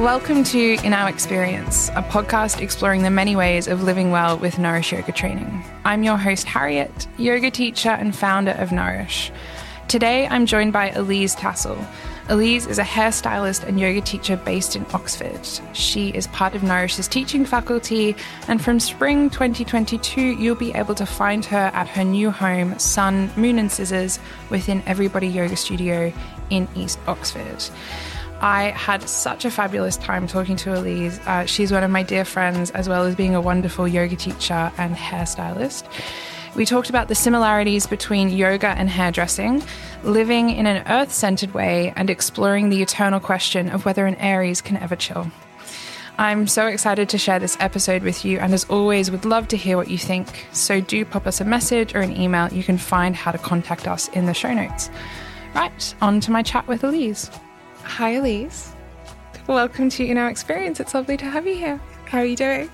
Welcome to In Our Experience, a podcast exploring the many ways of living well with Nourish Yoga training. I'm your host, Harriet, yoga teacher and founder of Nourish. Today, I'm joined by Elise Tassel. Elise is a hairstylist and yoga teacher based in Oxford. She is part of Nourish's teaching faculty, and from spring 2022, you'll be able to find her at her new home, Sun, Moon and Scissors, within Everybody Yoga Studio in East Oxford. I had such a fabulous time talking to Elise. Uh, she's one of my dear friends, as well as being a wonderful yoga teacher and hairstylist. We talked about the similarities between yoga and hairdressing, living in an earth centered way, and exploring the eternal question of whether an Aries can ever chill. I'm so excited to share this episode with you, and as always, would love to hear what you think. So do pop us a message or an email. You can find how to contact us in the show notes. Right, on to my chat with Elise. Hi, Elise. Welcome to In Our Experience. It's lovely to have you here. How are you doing?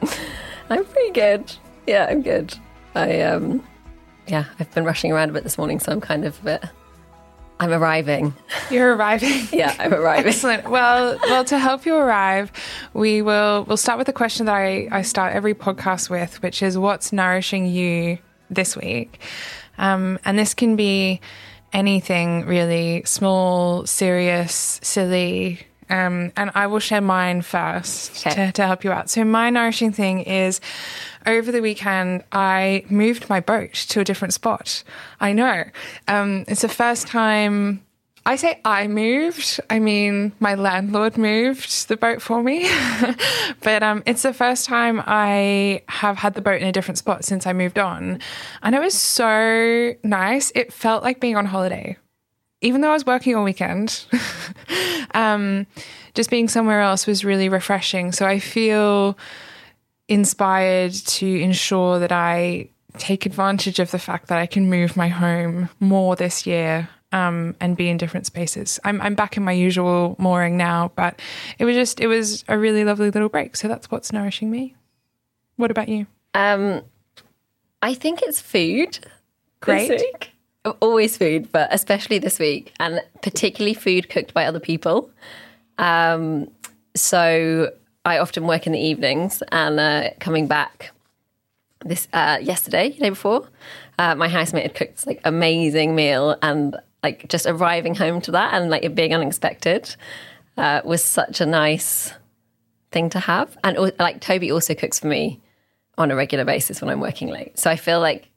I'm pretty good. Yeah, I'm good. I um, yeah, I've been rushing around a bit this morning, so I'm kind of a bit. I'm arriving. You're arriving. yeah, I'm arriving. Excellent. Well, well, to help you arrive, we will we'll start with a question that I, I start every podcast with, which is what's nourishing you this week, um, and this can be anything really small, serious, silly. Um, and I will share mine first Okay. to, to help you out. So, my nourishing thing is over the weekend, I moved my boat to a different spot. I know. Um, it's the first time. I say I moved. I mean, my landlord moved the boat for me. but um, it's the first time I have had the boat in a different spot since I moved on. And it was so nice. It felt like being on holiday. Even though I was working all weekend, um, just being somewhere else was really refreshing. So I feel inspired to ensure that I take advantage of the fact that I can move my home more this year um, and be in different spaces. I'm, I'm back in my usual mooring now, but it was just, it was a really lovely little break. So that's what's nourishing me. What about you? Um, I think it's food. Great. This week. Always food, but especially this week, and particularly food cooked by other people. Um, so I often work in the evenings, and uh, coming back this uh, yesterday, day before, uh, my housemate had cooked this, like amazing meal, and like just arriving home to that, and like it being unexpected, uh, was such a nice thing to have. And like Toby also cooks for me on a regular basis when I'm working late, so I feel like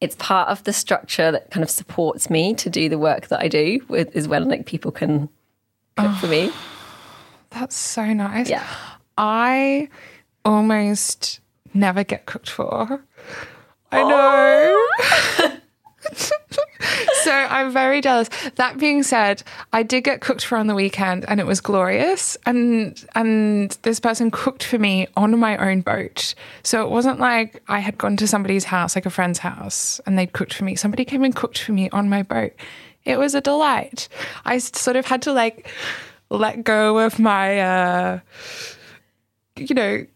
it's part of the structure that kind of supports me to do the work that I do. With is when like people can cook for me. That's so nice. Yeah. I almost never get cooked for. I know. so I'm very jealous. That being said, I did get cooked for on the weekend and it was glorious. And and this person cooked for me on my own boat. So it wasn't like I had gone to somebody's house, like a friend's house, and they'd cooked for me. Somebody came and cooked for me on my boat. It was a delight. I sort of had to like let go of my uh you know,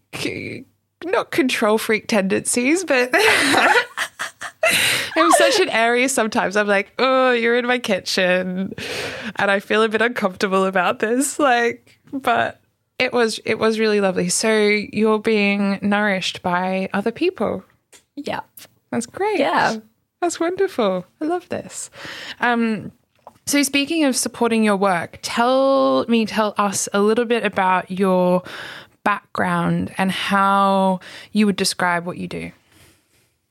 not control freak tendencies, but I'm such an Aries sometimes. I'm like, oh, you're in my kitchen, and I feel a bit uncomfortable about this. Like, but it was it was really lovely. So you're being nourished by other people. Yeah. That's great. Yeah. That's wonderful. I love this. Um, so, speaking of supporting your work, tell me, tell us a little bit about your background and how you would describe what you do.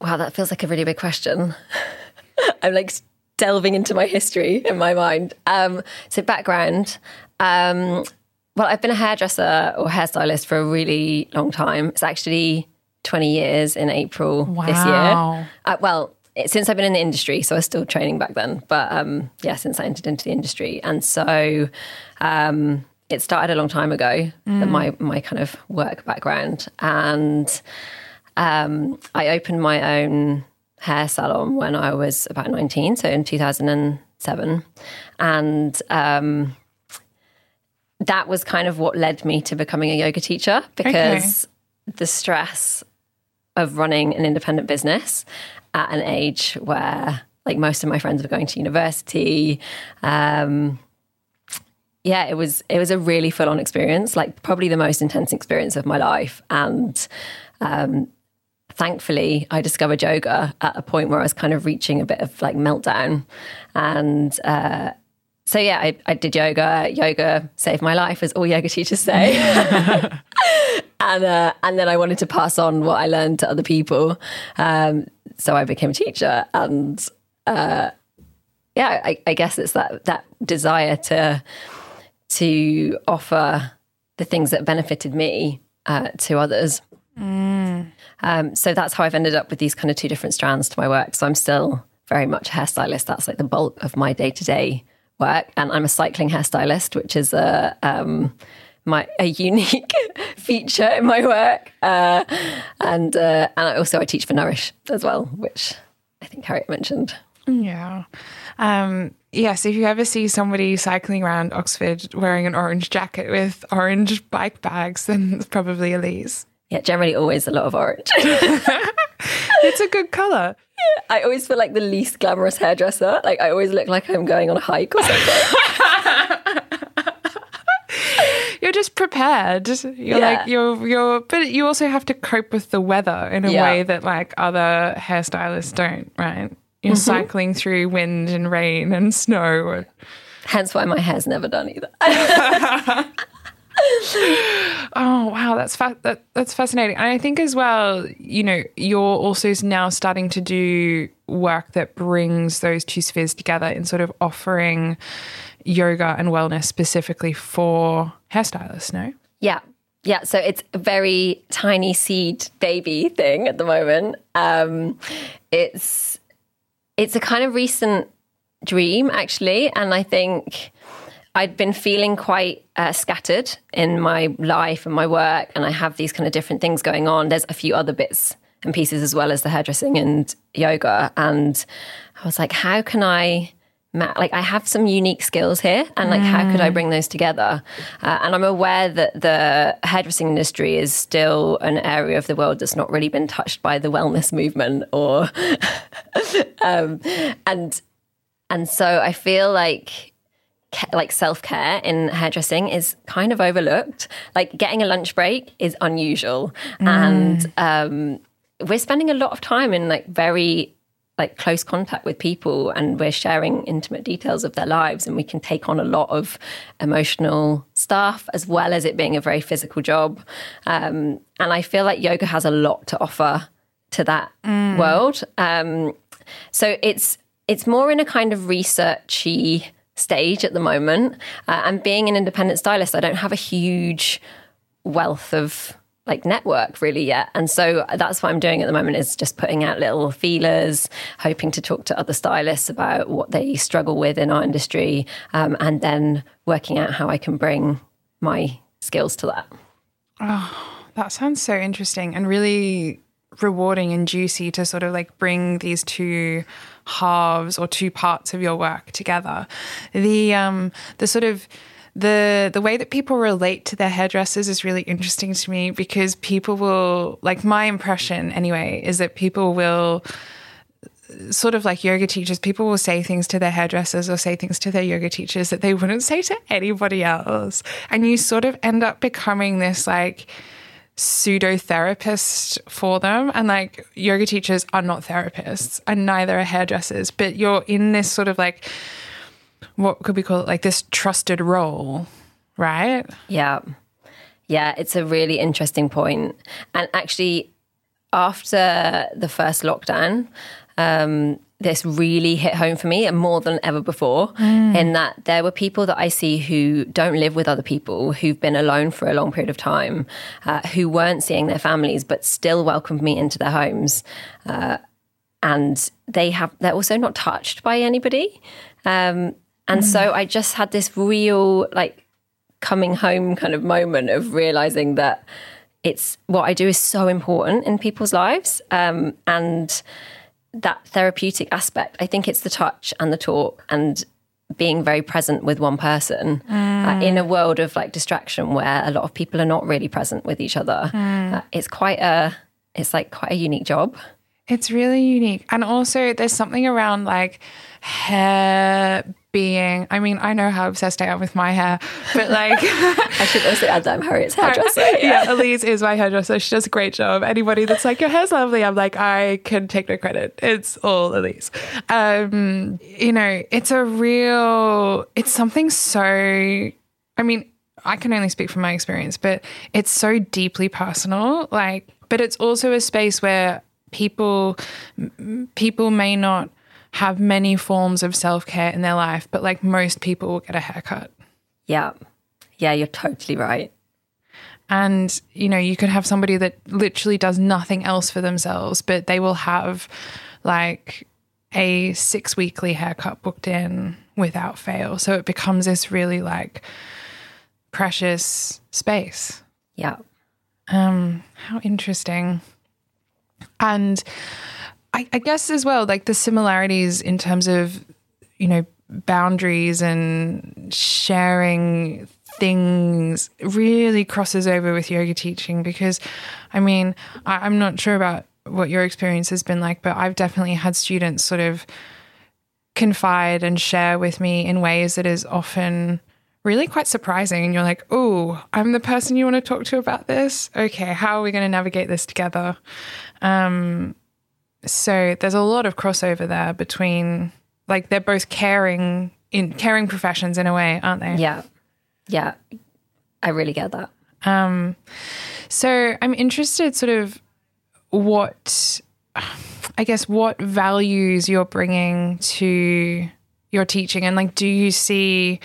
Wow, that feels like a really big question. I'm like delving into my history in my mind. Um, so background. Um, well, I've been a hairdresser or hairstylist for a really long time. It's actually 20 years in April this year. Uh, well, it- since I've been in the industry, so I was still training back then. But um, yeah, since I entered into the industry, and so um, it started a long time ago. that My my kind of work background, and um, I opened my own hair salon when I was about 19, so in 2007. And um, that was kind of what led me to becoming a yoga teacher because the stress of running an independent business at an age where like most of my friends were going to university um, yeah, it was it was a really full on experience, like probably the most intense experience of my life. And um, thankfully, I discovered yoga at a point where I was kind of reaching a bit of like meltdown. And uh, so yeah, I, I did yoga. Yoga saved my life, as all yoga teachers say. and uh, and then I wanted to pass on what I learned to other people. Um, so I became a teacher, and uh, yeah, I, I guess it's that that desire to to offer the things that benefited me uh, to others. Mm. Um, so that's how I've ended up with these kind of two different strands to my work. So I'm still very much a hairstylist. That's like the bulk of my day to day work, and I'm a cycling hairstylist, which is a um, my a unique feature in my work. Uh, and uh, and I also I teach for Nourish as well, which I think Harriet mentioned. Yeah. Um, yes, if you ever see somebody cycling around Oxford wearing an orange jacket with orange bike bags, then it's probably Elise. Yeah, generally always a lot of orange. it's a good colour. Yeah, I always feel like the least glamorous hairdresser. Like I always look like I'm going on a hike or something. you're just prepared. You're yeah. like you're you're but you also have to cope with the weather in a yeah. way that like other hairstylists don't, right? You're mm-hmm. cycling through wind and rain and snow. Hence why my hair's never done either. oh wow, that's fa- that, that's fascinating. And I think as well, you know, you're also now starting to do work that brings those two spheres together in sort of offering yoga and wellness specifically for hairstylists. No, yeah, yeah, so it's a very tiny seed baby thing at the moment. Um, it's it's a kind of recent dream actually, and I think I'd been feeling quite uh, scattered in my life and my work, and I have these kind of different things going on. There's a few other bits and pieces as well as the hairdressing and yoga, and I was like, how can I? like I have some unique skills here, and like mm. how could I mm. bring those together? Uh, and I'm aware that the hairdressing industry is still an area of the world that's not really been touched by the wellness movement, or um, and and so I feel like like self care in hairdressing is kind of overlooked. Like getting a lunch break is unusual, mm. and um, we're spending a lot of time in like very like close contact with people, and we're sharing intimate details of their lives, and we can take on a lot of emotional stuff as well as it being a very physical job. Um, and I feel like yoga has a lot to offer to that mm. world. Um, so it's it's more in a kind of researchy stage at the moment. Uh, and being an independent stylist, I don't have a huge wealth of like network really yet. And so that's what I'm doing at the moment is just putting out little feelers, hoping to talk to other stylists about what they struggle with in our industry, um, and then working out how I can bring my skills to that. Oh, that sounds so interesting and really rewarding and juicy to sort of like bring these two halves or two parts of your work together. The um the sort of the the way that people relate to their hairdressers is really interesting to me because people will like my impression anyway is that people will sort of like yoga teachers, people will say things to their hairdressers or say things to their yoga teachers that they wouldn't say to anybody else. And you sort of end up becoming this like pseudo therapist for them. And like yoga teachers are not therapists and neither are hairdressers, but you're in this sort of like, what could we call it? Like this trusted role, right? Yeah. Yeah, it's a really interesting point. And actually, after the first lockdown, um, this really hit home for me and more than ever before mm. in that there were people that I see who don't live with other people, who've been alone for a long period of time, uh, who weren't seeing their families, but still welcomed me into their homes. Uh, and they have, they're also not touched by anybody. Um, and mm. so I just had this real, like, coming home kind of moment of realizing that it's what I do is so important in people's lives. Um, and, that therapeutic aspect. I think it's the touch and the talk and being very present with one person uh, mm. uh, in a world of like distraction where a lot of people are not really present with each other. Mm. Uh, it's quite a, it's like quite a unique job. It's really unique. And also, there's something around like hair being, I mean, I know how obsessed I am with my hair, but like, I should also add that I'm Harriet's hairdresser. yeah. Elise is my hairdresser. She does a great job. Anybody that's like, your hair's lovely, I'm like, I can take no credit. It's all Elise. Um, you know, it's a real, it's something so, I mean, I can only speak from my experience, but it's so deeply personal. Like, but it's also a space where people, people may not have many forms of self care in their life, but like most people will get a haircut. Yeah. Yeah, you're totally right. And, you know, you could have somebody that literally does nothing else for themselves, but they will have like a six weekly haircut booked in without fail. So it becomes this really like precious space. Yeah. Um, how interesting. And I, I guess as well, like the similarities in terms of, you know, boundaries and sharing things really crosses over with yoga teaching because I mean, I, I'm not sure about what your experience has been like, but I've definitely had students sort of confide and share with me in ways that is often really quite surprising. And you're like, oh, I'm the person you want to talk to about this? Okay, how are we going to navigate this together? Um, so there's a lot of crossover there between like they're both caring in caring professions in a way, aren't they? Yeah. Yeah. I really get that. Um so I'm interested sort of what I guess what values you're bringing to your teaching and like do you see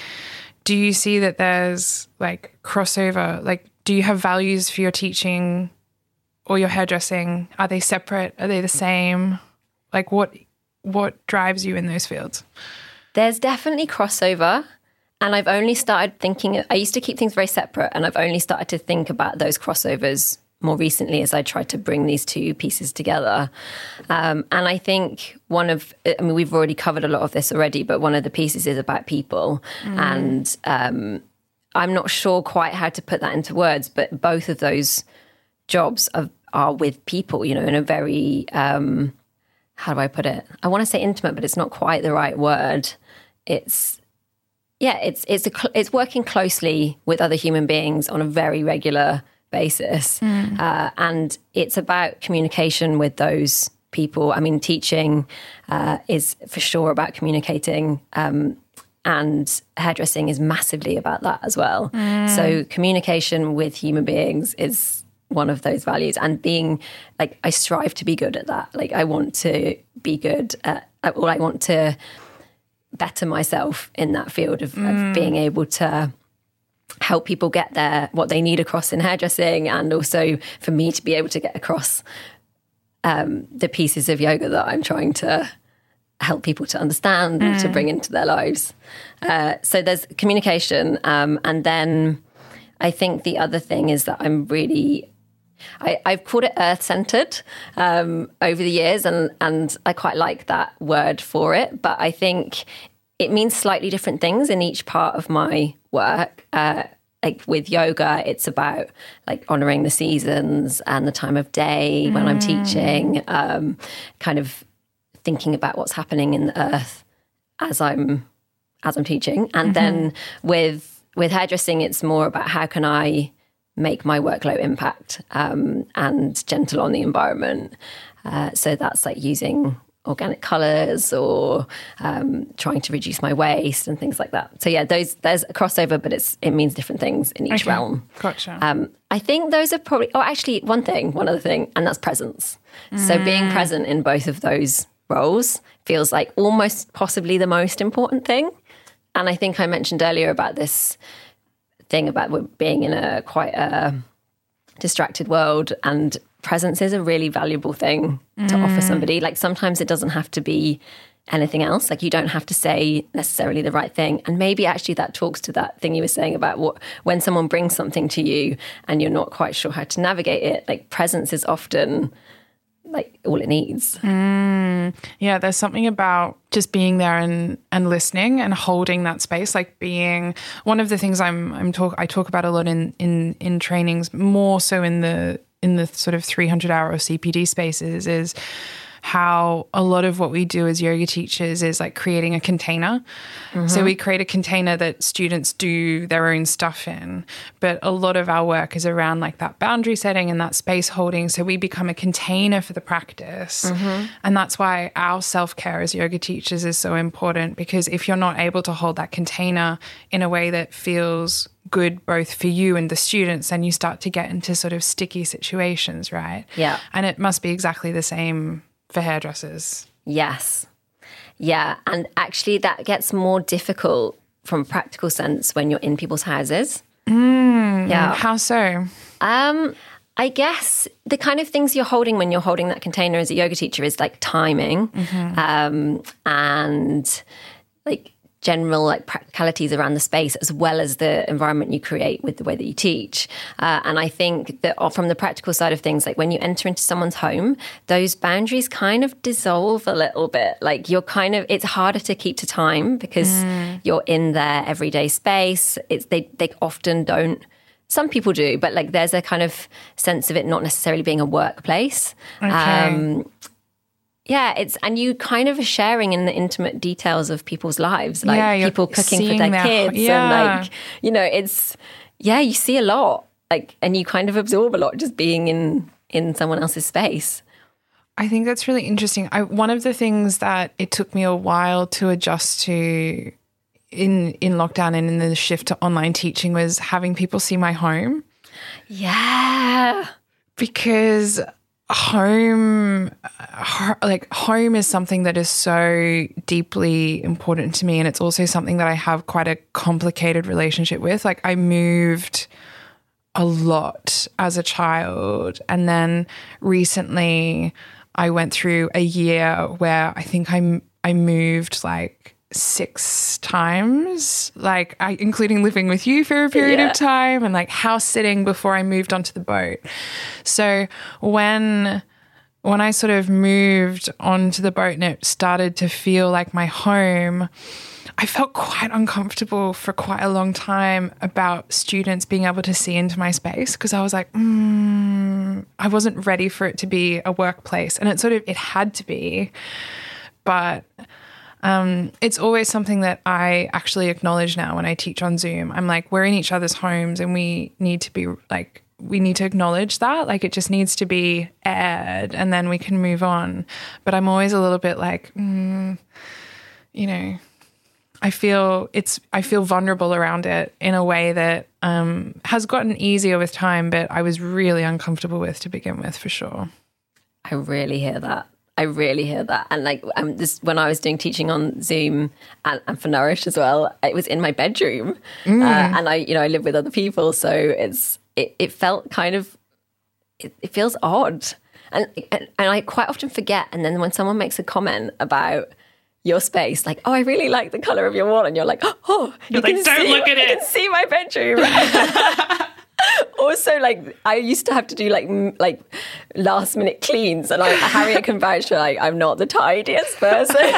do you see that there's like crossover like do you have values for your teaching or your hairdressing? Are they separate? Are they the same? Like what what drives you in those fields? There's definitely crossover. And I've only started thinking, I used to keep things very separate, and I've only started to think about those crossovers more recently as I tried to bring these two pieces together. Um, and I think one of, I mean, we've already covered a lot of this already, but one of the pieces is about people. Mm. And um, I'm not sure quite how to put that into words, but both of those jobs are are with people, you know, in a very um, how do I put it? I want to say intimate, but it's not quite the right word. It's yeah, it's it's a, it's working closely with other human beings on a very regular basis, mm. uh, and it's about communication with those people. I mean, teaching uh, is for sure about communicating. Um, and hairdressing is massively about that as well. Mm. So, communication with human beings is one of those values and being like I strive to be good at that. Like I want to be good at or I want to better myself in that field of, mm. of being able to help people get there what they need across in hairdressing and also for me to be able to get across um, the pieces of yoga that I'm trying to help people to understand mm. to bring into their lives. Uh, so there's communication um, and then I think the other thing is that I'm really I, have called it earth centered um, over the years, and, and I quite like that word for it. But I think it means slightly different things in each part of my work. Uh, like with yoga, it's about like honoring the seasons and the time of day when I'm teaching, um, kind of thinking about what's happening in the earth as I'm as I'm teaching. And mm-hmm. then with with hairdressing, it's more about how can I make my work low impact um, and gentle on the environment. Uh, so that's like using organic colors or um, trying to reduce my waste and things like that. So yeah, those there's a crossover, but it's it means different things in each okay. realm. Gotcha. Um, I think those are probably. Oh, actually, one thing, one other thing, and that's presence. Mm. So being present in both of those roles feels like almost possibly the most important thing. And I think I mentioned earlier about this thing about being in a quite a distracted world and presence is a really valuable thing to mm. offer somebody. Like sometimes it doesn't have to be anything else. Like you don't have to say necessarily the right thing. And maybe actually that talks to that thing you were saying about what when someone brings something to you and you're not quite sure how to navigate it like presence is often like all it needs. Mm, yeah, there's something about just being there and and listening and holding that space. Like being one of the things I'm I'm talk I talk about a lot in in in trainings, more so in the in the sort of 300 hour CPD spaces is how a lot of what we do as yoga teachers is like creating a container. So we create a container that students do their own stuff in, but a lot of our work is around like that boundary setting and that space holding. So we become a container for the practice. Mm-hmm. And that's why our self care as yoga teachers is so important because if you're not able to hold that container in a way that feels good both for you and the students, then you start to get into sort of sticky situations, right? Yeah. And it must be exactly the same for hairdressers. Yes. Yeah. And actually, that gets more difficult from a practical sense when you're in people's houses. Yeah. How so? Um, I guess the kind of things you're holding when you're holding that container as a yoga teacher is like timing um, and like general like practicalities around the space as well as the environment you create with the way that you teach uh, and i think that from the practical side of things like when you enter into someone's home those boundaries kind of dissolve a little bit like you're kind of it's harder to keep to time because you're in their everyday space it's they they often don't some people do, but like there's a kind of sense of it not necessarily being a workplace. Okay. Yeah, it's and you kind of are sharing in the intimate details of people's lives, like Yeah, people cooking for their their- kids, yeah. and like you know, it's yeah, you see a lot, like, and you kind of absorb a lot just being in in someone else's space. I think that's really interesting. I, one of the things that it took me a while to adjust to in in lockdown and in the shift to online teaching was having people see my home Yeah, because home like home is something that is so deeply important to me and it's also something that I have quite a complicated relationship with. Like I moved a lot as a child and then recently I went through a year where I think I I moved like six times like I including living with you for a period Yeah. of time and like house sitting before I moved onto the boat. So when when I sort of moved onto the boat and it started to feel like my home, I felt quite uncomfortable for quite a long time about students being able to see into my space because I was like, mm, I wasn't ready for it to be a workplace. And it sort of, it had to be. But um, it's always something that I actually acknowledge now when I teach on Zoom. I'm like, we're in each other's homes and we need to be like, we need to acknowledge that. Like, it just needs to be aired and then we can move on. But I'm always a little bit like, mm, you know, I feel it's I feel vulnerable around it in a way that um, has gotten easier with time, but I was really uncomfortable with to begin with, for sure. I really hear that. I really hear that. And like um, this, when I was doing teaching on Zoom and, and for Nourish as well, it was in my bedroom, uh, and I, you know, I live with other people, so it's it, it felt kind of it, it feels odd, and, and and I quite often forget. And then when someone makes a comment about your space, like, oh, I really like the color of your wall, and you're like, oh, you like, can "Don't see, look at it." can see my bedroom. also like I used to have to do like like last minute cleans, and I, Harriet can vouch for like I'm not the tidiest person.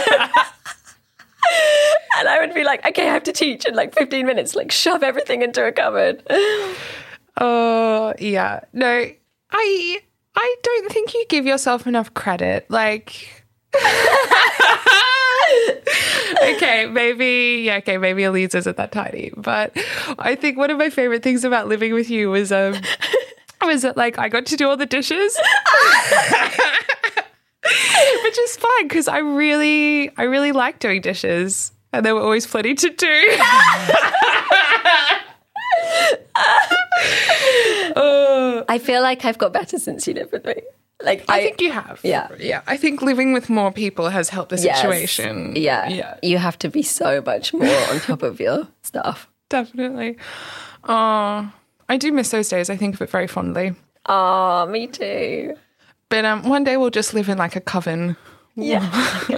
and I would be like, okay, I have to teach in like 15 minutes, like shove everything into a cupboard. Oh yeah, no, I I don't think you give yourself enough credit. Like, okay, maybe yeah, okay, maybe Elise isn't that tidy, but I think one of my favorite things about living with you was um was that like I got to do all the dishes. Which is fine because I really, I really like doing dishes, and there were always plenty to do. I feel like I've got better since you lived with me. Like I think you have. Yeah. Yeah. I think living with more people has helped the Yes. situation. Yeah, Yeah. You have to be so much more on top of your stuff. Definitely. Oh, I do miss those days. I think of it very fondly. Oh, me too. But um, one day we'll just live in like a coven. Yeah,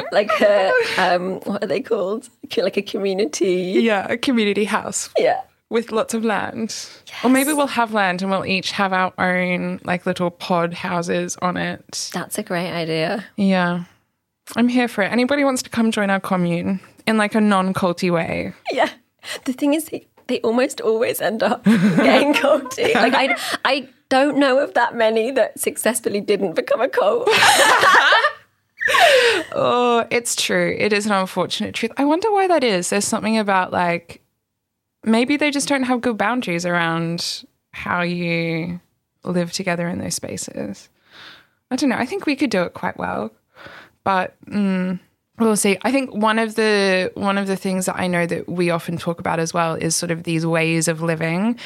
like a, um, what are they called? Like a community. Yeah, a community house Yeah. With lots of land. Or maybe we'll have land and we'll each have our own like little pod houses on it. That's a great idea. Yeah. I'm here for it. Anybody wants to come join our commune in like a non-culty way? Yeah. The thing is, they, they almost always end up getting culty. Like I, I don't know of that many that successfully didn't become a cult. oh, it's true. It is an unfortunate truth. I wonder why that is. There's something about like maybe they just don't have good boundaries around how you live together in those spaces. I don't know. I think we could do it quite well, but mm, we'll see. I think one of the one of the things that I know that we often talk about as well is sort of these ways of living,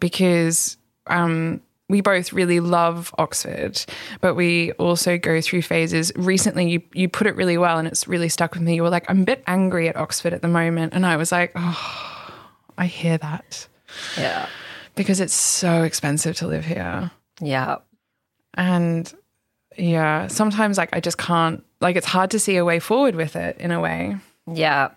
because um, we both really love Oxford, but we also go through phases. Recently, you, you put it really well, and it's really stuck with me. You were like, I'm a bit angry at Oxford at the moment. And I was like, oh, I hear that. Yeah. Because it's so expensive to live here. Yeah. And yeah, sometimes like I just can't, like, it's hard to see a way forward with it in a way. Yeah.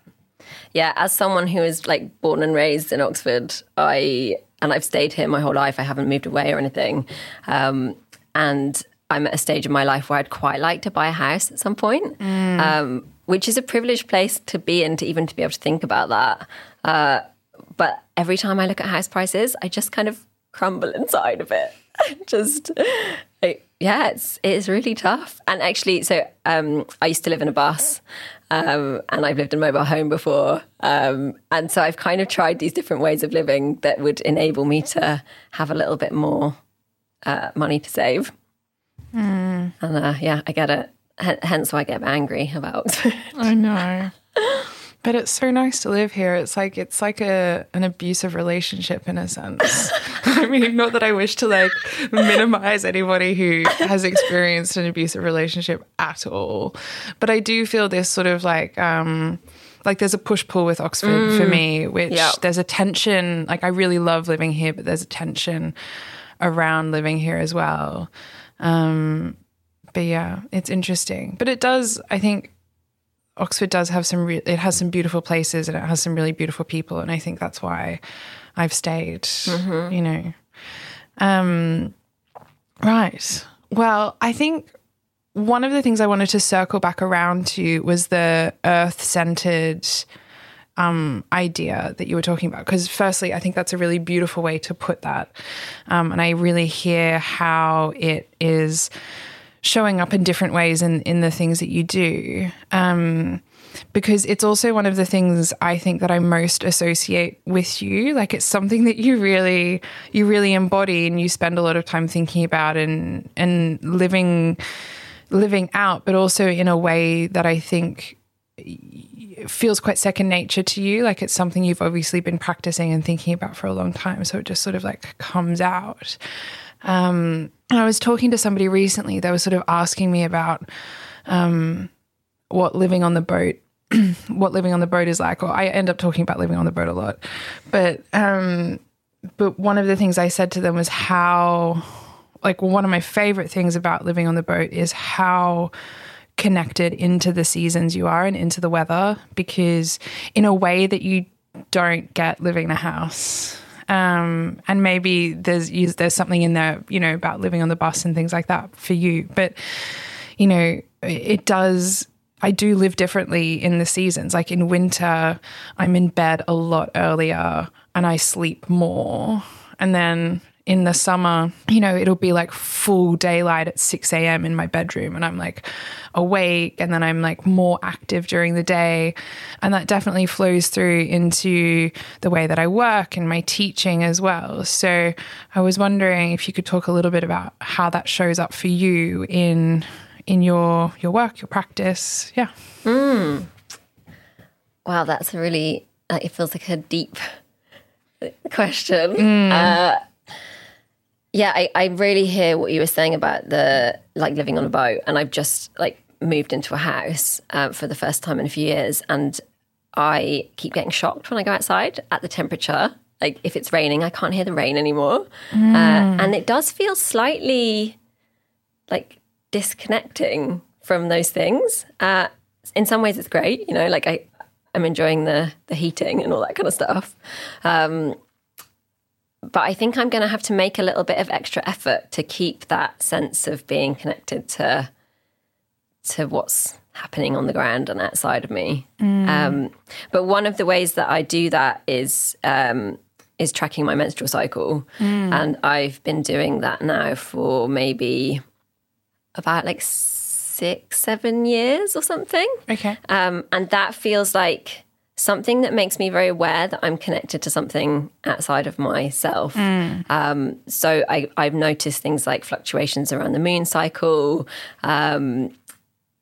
Yeah. As someone who is like born and raised in Oxford, I and I've stayed here my whole life. I haven't moved away or anything. Um, and I'm at a stage in my life where I'd quite like to buy a house at some point, mm. um, which is a privileged place to be in to even to be able to think about that. Uh, but every time I look at house prices, I just kind of crumble inside of it. just, like, yeah, it's it's really tough. And actually, so um, I used to live in a bus, um, and I've lived in a mobile home before. Um, and so I've kind of tried these different ways of living that would enable me to have a little bit more uh, money to save. Mm. And uh, yeah, I get it. H- hence why I get angry about Oxford. I know. But it's so nice to live here. It's like it's like a an abusive relationship in a sense. I mean, not that I wish to like minimize anybody who has experienced an abusive relationship at all, but I do feel this sort of like um like there's a push pull with Oxford mm. for me, which yep. there's a tension. Like I really love living here, but there's a tension around living here as well. Um, but yeah, it's interesting. But it does, I think, Oxford does have some. Re- it has some beautiful places and it has some really beautiful people, and I think that's why I've stayed. Mm-hmm. You know, um, right. Well, I think one of the things I wanted to circle back around to was the earth centered um, idea that you were talking about. Because, firstly, I think that's a really beautiful way to put that. Um, and I really hear how it is showing up in different ways in, in the things that you do. Um, because it's also one of the things I think that I most associate with you. Like it's something that you really you really embody and you spend a lot of time thinking about and and living living out, but also in a way that I think feels quite second nature to you. Like it's something you've obviously been practicing and thinking about for a long time. So it just sort of like comes out. Um, I was talking to somebody recently, they were sort of asking me about um, what living on the boat what living on the boat is like or I end up talking about living on the boat a lot. But um, but one of the things I said to them was how like one of my favorite things about living on the boat is how connected into the seasons you are and into the weather because in a way that you don't get living in a house um, and maybe there's there's something in there, you know, about living on the bus and things like that for you. But you know, it does. I do live differently in the seasons. Like in winter, I'm in bed a lot earlier and I sleep more. And then in the summer, you know, it'll be like full daylight at 6 a.m. in my bedroom and I'm like awake and then I'm like more active during the day. And that definitely flows through into the way that I work and my teaching as well. So I was wondering if you could talk a little bit about how that shows up for you in in your your work, your practice. Yeah. Mm. Wow, that's a really uh, it feels like a deep question. Mm. Uh, yeah, I, I really hear what you were saying about the like living on a boat, and I've just like moved into a house uh, for the first time in a few years, and I keep getting shocked when I go outside at the temperature. Like if it's raining, I can't hear the rain anymore, mm. uh, and it does feel slightly like disconnecting from those things. Uh, in some ways, it's great, you know. Like I, I'm enjoying the the heating and all that kind of stuff. Um, but I think I'm going to have to make a little bit of extra effort to keep that sense of being connected to to what's happening on the ground and outside of me. Mm. Um, but one of the ways that I do that is um, is tracking my menstrual cycle, mm. and I've been doing that now for maybe about like six, seven years or something. Okay. Um, and that feels like something that makes me very aware that I'm connected to something outside of myself. Um, so I, I've noticed things like fluctuations around the moon cycle, um,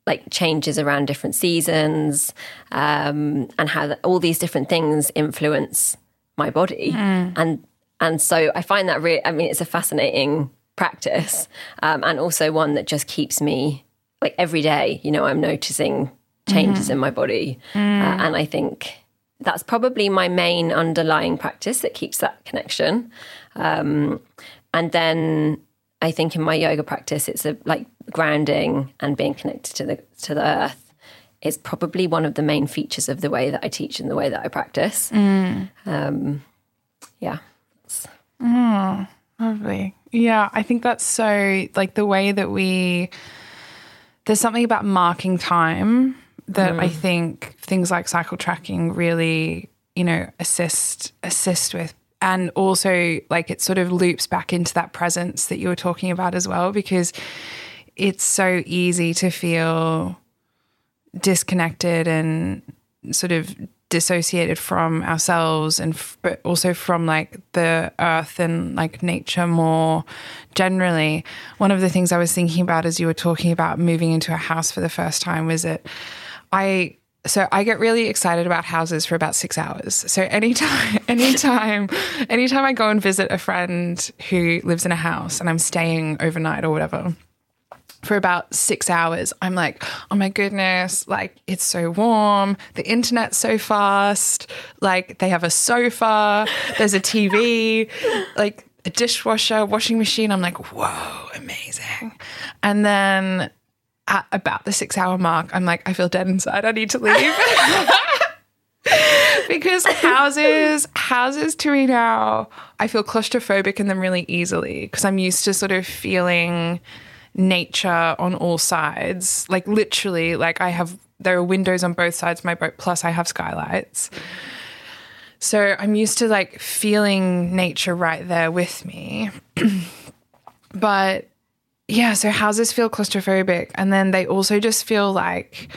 like changes around different seasons, um, and how that, all these different things influence my body. And and so I find that really, I mean, it's a fascinating practice, um, and also one that just keeps me like every day. You know, I'm noticing changes in my body, uh, and I think that's probably my main underlying practice that keeps that connection. Um, and then I think in my yoga practice, it's a like grounding and being connected to the to the earth is probably one of the main features of the way that I teach and the way that I practice. Um, yeah. Lovely. Yeah, I think that's so like the way that we there's something about marking time that I hmm. think things like cycle tracking really, you know, assist assist with. And also like it sort of loops back into that presence that you were talking about as well because it's so easy to feel disconnected and sort of dissociated from ourselves and f- but also from like the earth and like nature more generally. One of the things i was thinking about as you were talking about moving into a house for the first time was that i so I get really excited about houses for about six hours. So anytime, anytime, anytime I go and visit a friend who lives in a house and I'm staying overnight or whatever, for about six hours, I'm like, oh my goodness, like it's so warm, the internet's so fast, like they have a sofa, there's a TV, like a dishwasher, washing machine. I'm like, whoa, amazing. And then at about the six hour mark, I'm like, I feel dead inside. I need to leave. because houses, houses to me now, I feel claustrophobic in them really easily because I'm used to sort of feeling nature on all sides. Like literally, like I have there are windows on both sides of my boat, plus I have skylights. So I'm used to like feeling nature right there with me. but yeah, so houses feel claustrophobic and then they also just feel like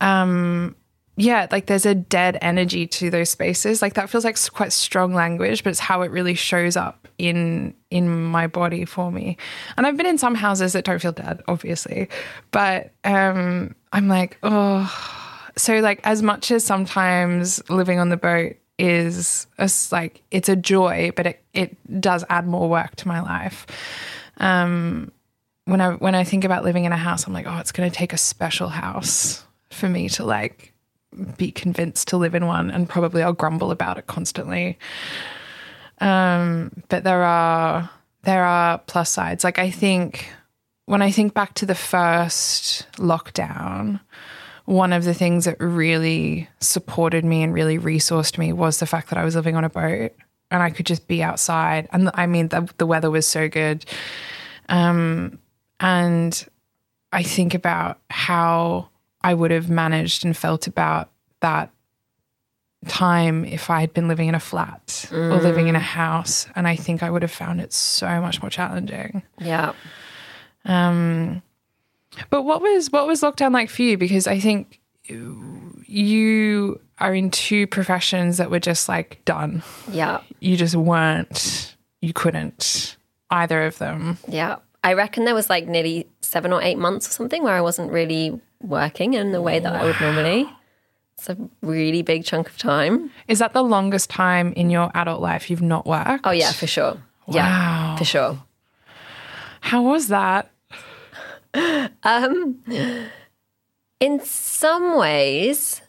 um yeah, like there's a dead energy to those spaces. Like that feels like quite strong language, but it's how it really shows up in in my body for me. And I've been in some houses that don't feel dead, obviously, but um, I'm like, oh. So like, as much as sometimes living on the boat is a like it's a joy, but it it does add more work to my life. Um, when I when I think about living in a house, I'm like, oh, it's going to take a special house for me to like be convinced to live in one, and probably I'll grumble about it constantly. Um, but there are there are plus sides. Like I think when I think back to the first lockdown, one of the things that really supported me and really resourced me was the fact that I was living on a boat and I could just be outside. And I mean, the, the weather was so good. Um, and I think about how I would have managed and felt about that time if I had been living in a flat or living in a house. And I think I would have found it so much more challenging. Yeah. Um, but what was what was lockdown like for you? Because I think you are in two professions that were just like done. Yeah. You just weren't. You couldn't either of them. Yeah. I reckon there was like nearly seven or eight months or something where I wasn't really working in the way that I would normally. It's a really big chunk of time. Is that the longest time in your adult life you've not worked? Oh, yeah, for sure. Wow. Yeah, for sure. How was that? Um, in some ways,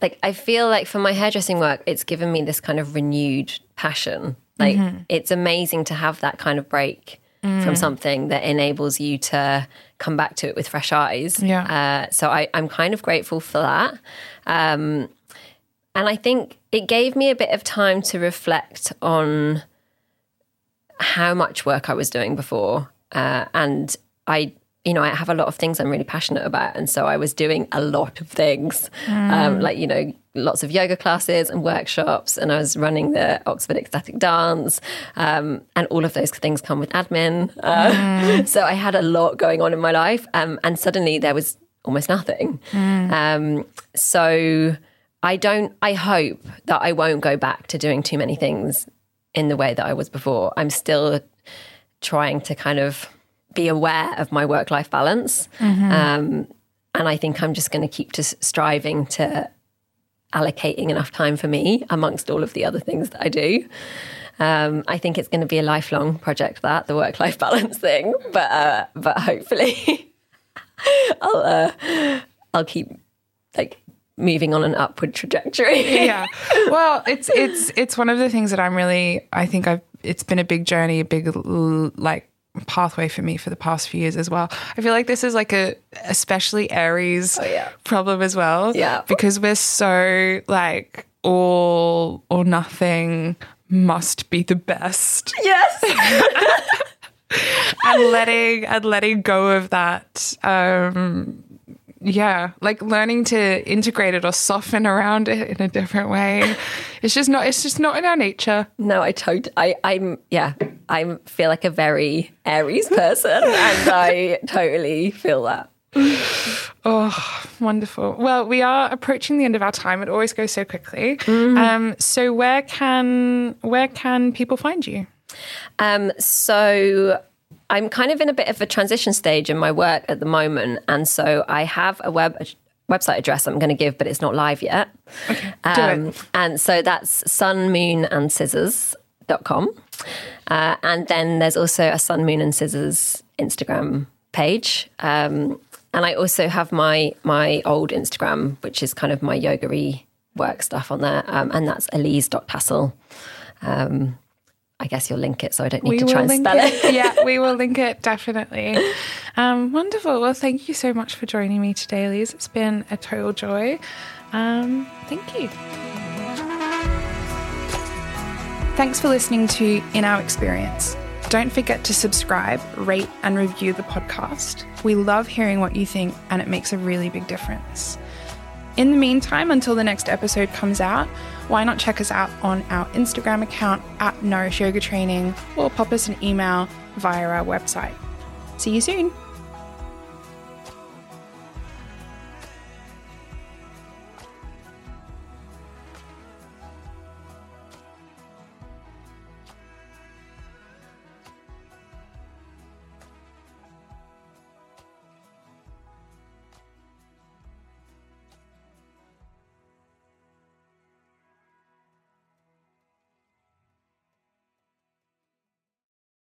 like I feel like for my hairdressing work, it's given me this kind of renewed passion. Like mm-hmm. it's amazing to have that kind of break from something that enables you to come back to it with fresh eyes. Yeah. Uh, so I, I'm kind of grateful for that. Um, and I think it gave me a bit of time to reflect on how much work I was doing before. Uh, and I you know, I have a lot of things I'm really passionate about. And so I was doing a lot of things, um, like, you know, lots of yoga classes and workshops. And I was running the Oxford Ecstatic Dance. Um, and all of those things come with admin. Uh, So I had a lot going on in my life. Um, and suddenly there was almost nothing. Um, so I don't, I hope that I won't go back to doing too many things in the way that I was before. I'm still trying to kind of be aware of my work life balance. Um, and I think I'm just going to keep striving to allocating enough time for me amongst all of the other things that I do. Um, I think it's going to be a lifelong project that the work life balance thing, but uh, but hopefully I'll uh, I'll keep like moving on an upward trajectory. yeah. Well, it's it's it's one of the things that I'm really I think I've it's been a big journey, a big like pathway for me for the past few years as well. I feel like this is like a especially Aries yeah. problem as well. Yeah. Because we're so like all or nothing must be the best. yes. and letting and letting go of that um yeah like learning to integrate it or soften around it in a different way. It's just not it's just not in our nature. No, I tot I I'm yeah, I feel like a very Aries person and I totally feel that. oh wonderful. Well we are approaching the end of our time. It always goes so quickly. Um so where can where can people find you? Um so I'm kind of in a bit of a transition stage in my work at the moment and so I have a web website address I'm going to give but it's not live yet. do it. and so that's sunmoonandscissors.com. Uh, and then there's also a Sun Moon and Scissors Instagram page. Um, and I also have my my old Instagram, which is kind of my yoga work stuff on there. Um, and that's elise.tassel. Um, I guess you'll link it so I don't need to try and spell it. yeah, we will link it definitely. Um, wonderful. Well, thank you so much for joining me today, Liz. It's been a total joy. Um, thank you. Thanks for listening to In Our Experience. Don't forget to subscribe, rate, and review the podcast. We love hearing what you think, and it makes a really big difference. In the meantime, until the next episode comes out, why not check us out on our Instagram account at Nourish Yoga Training or pop us an email via our website. See you soon.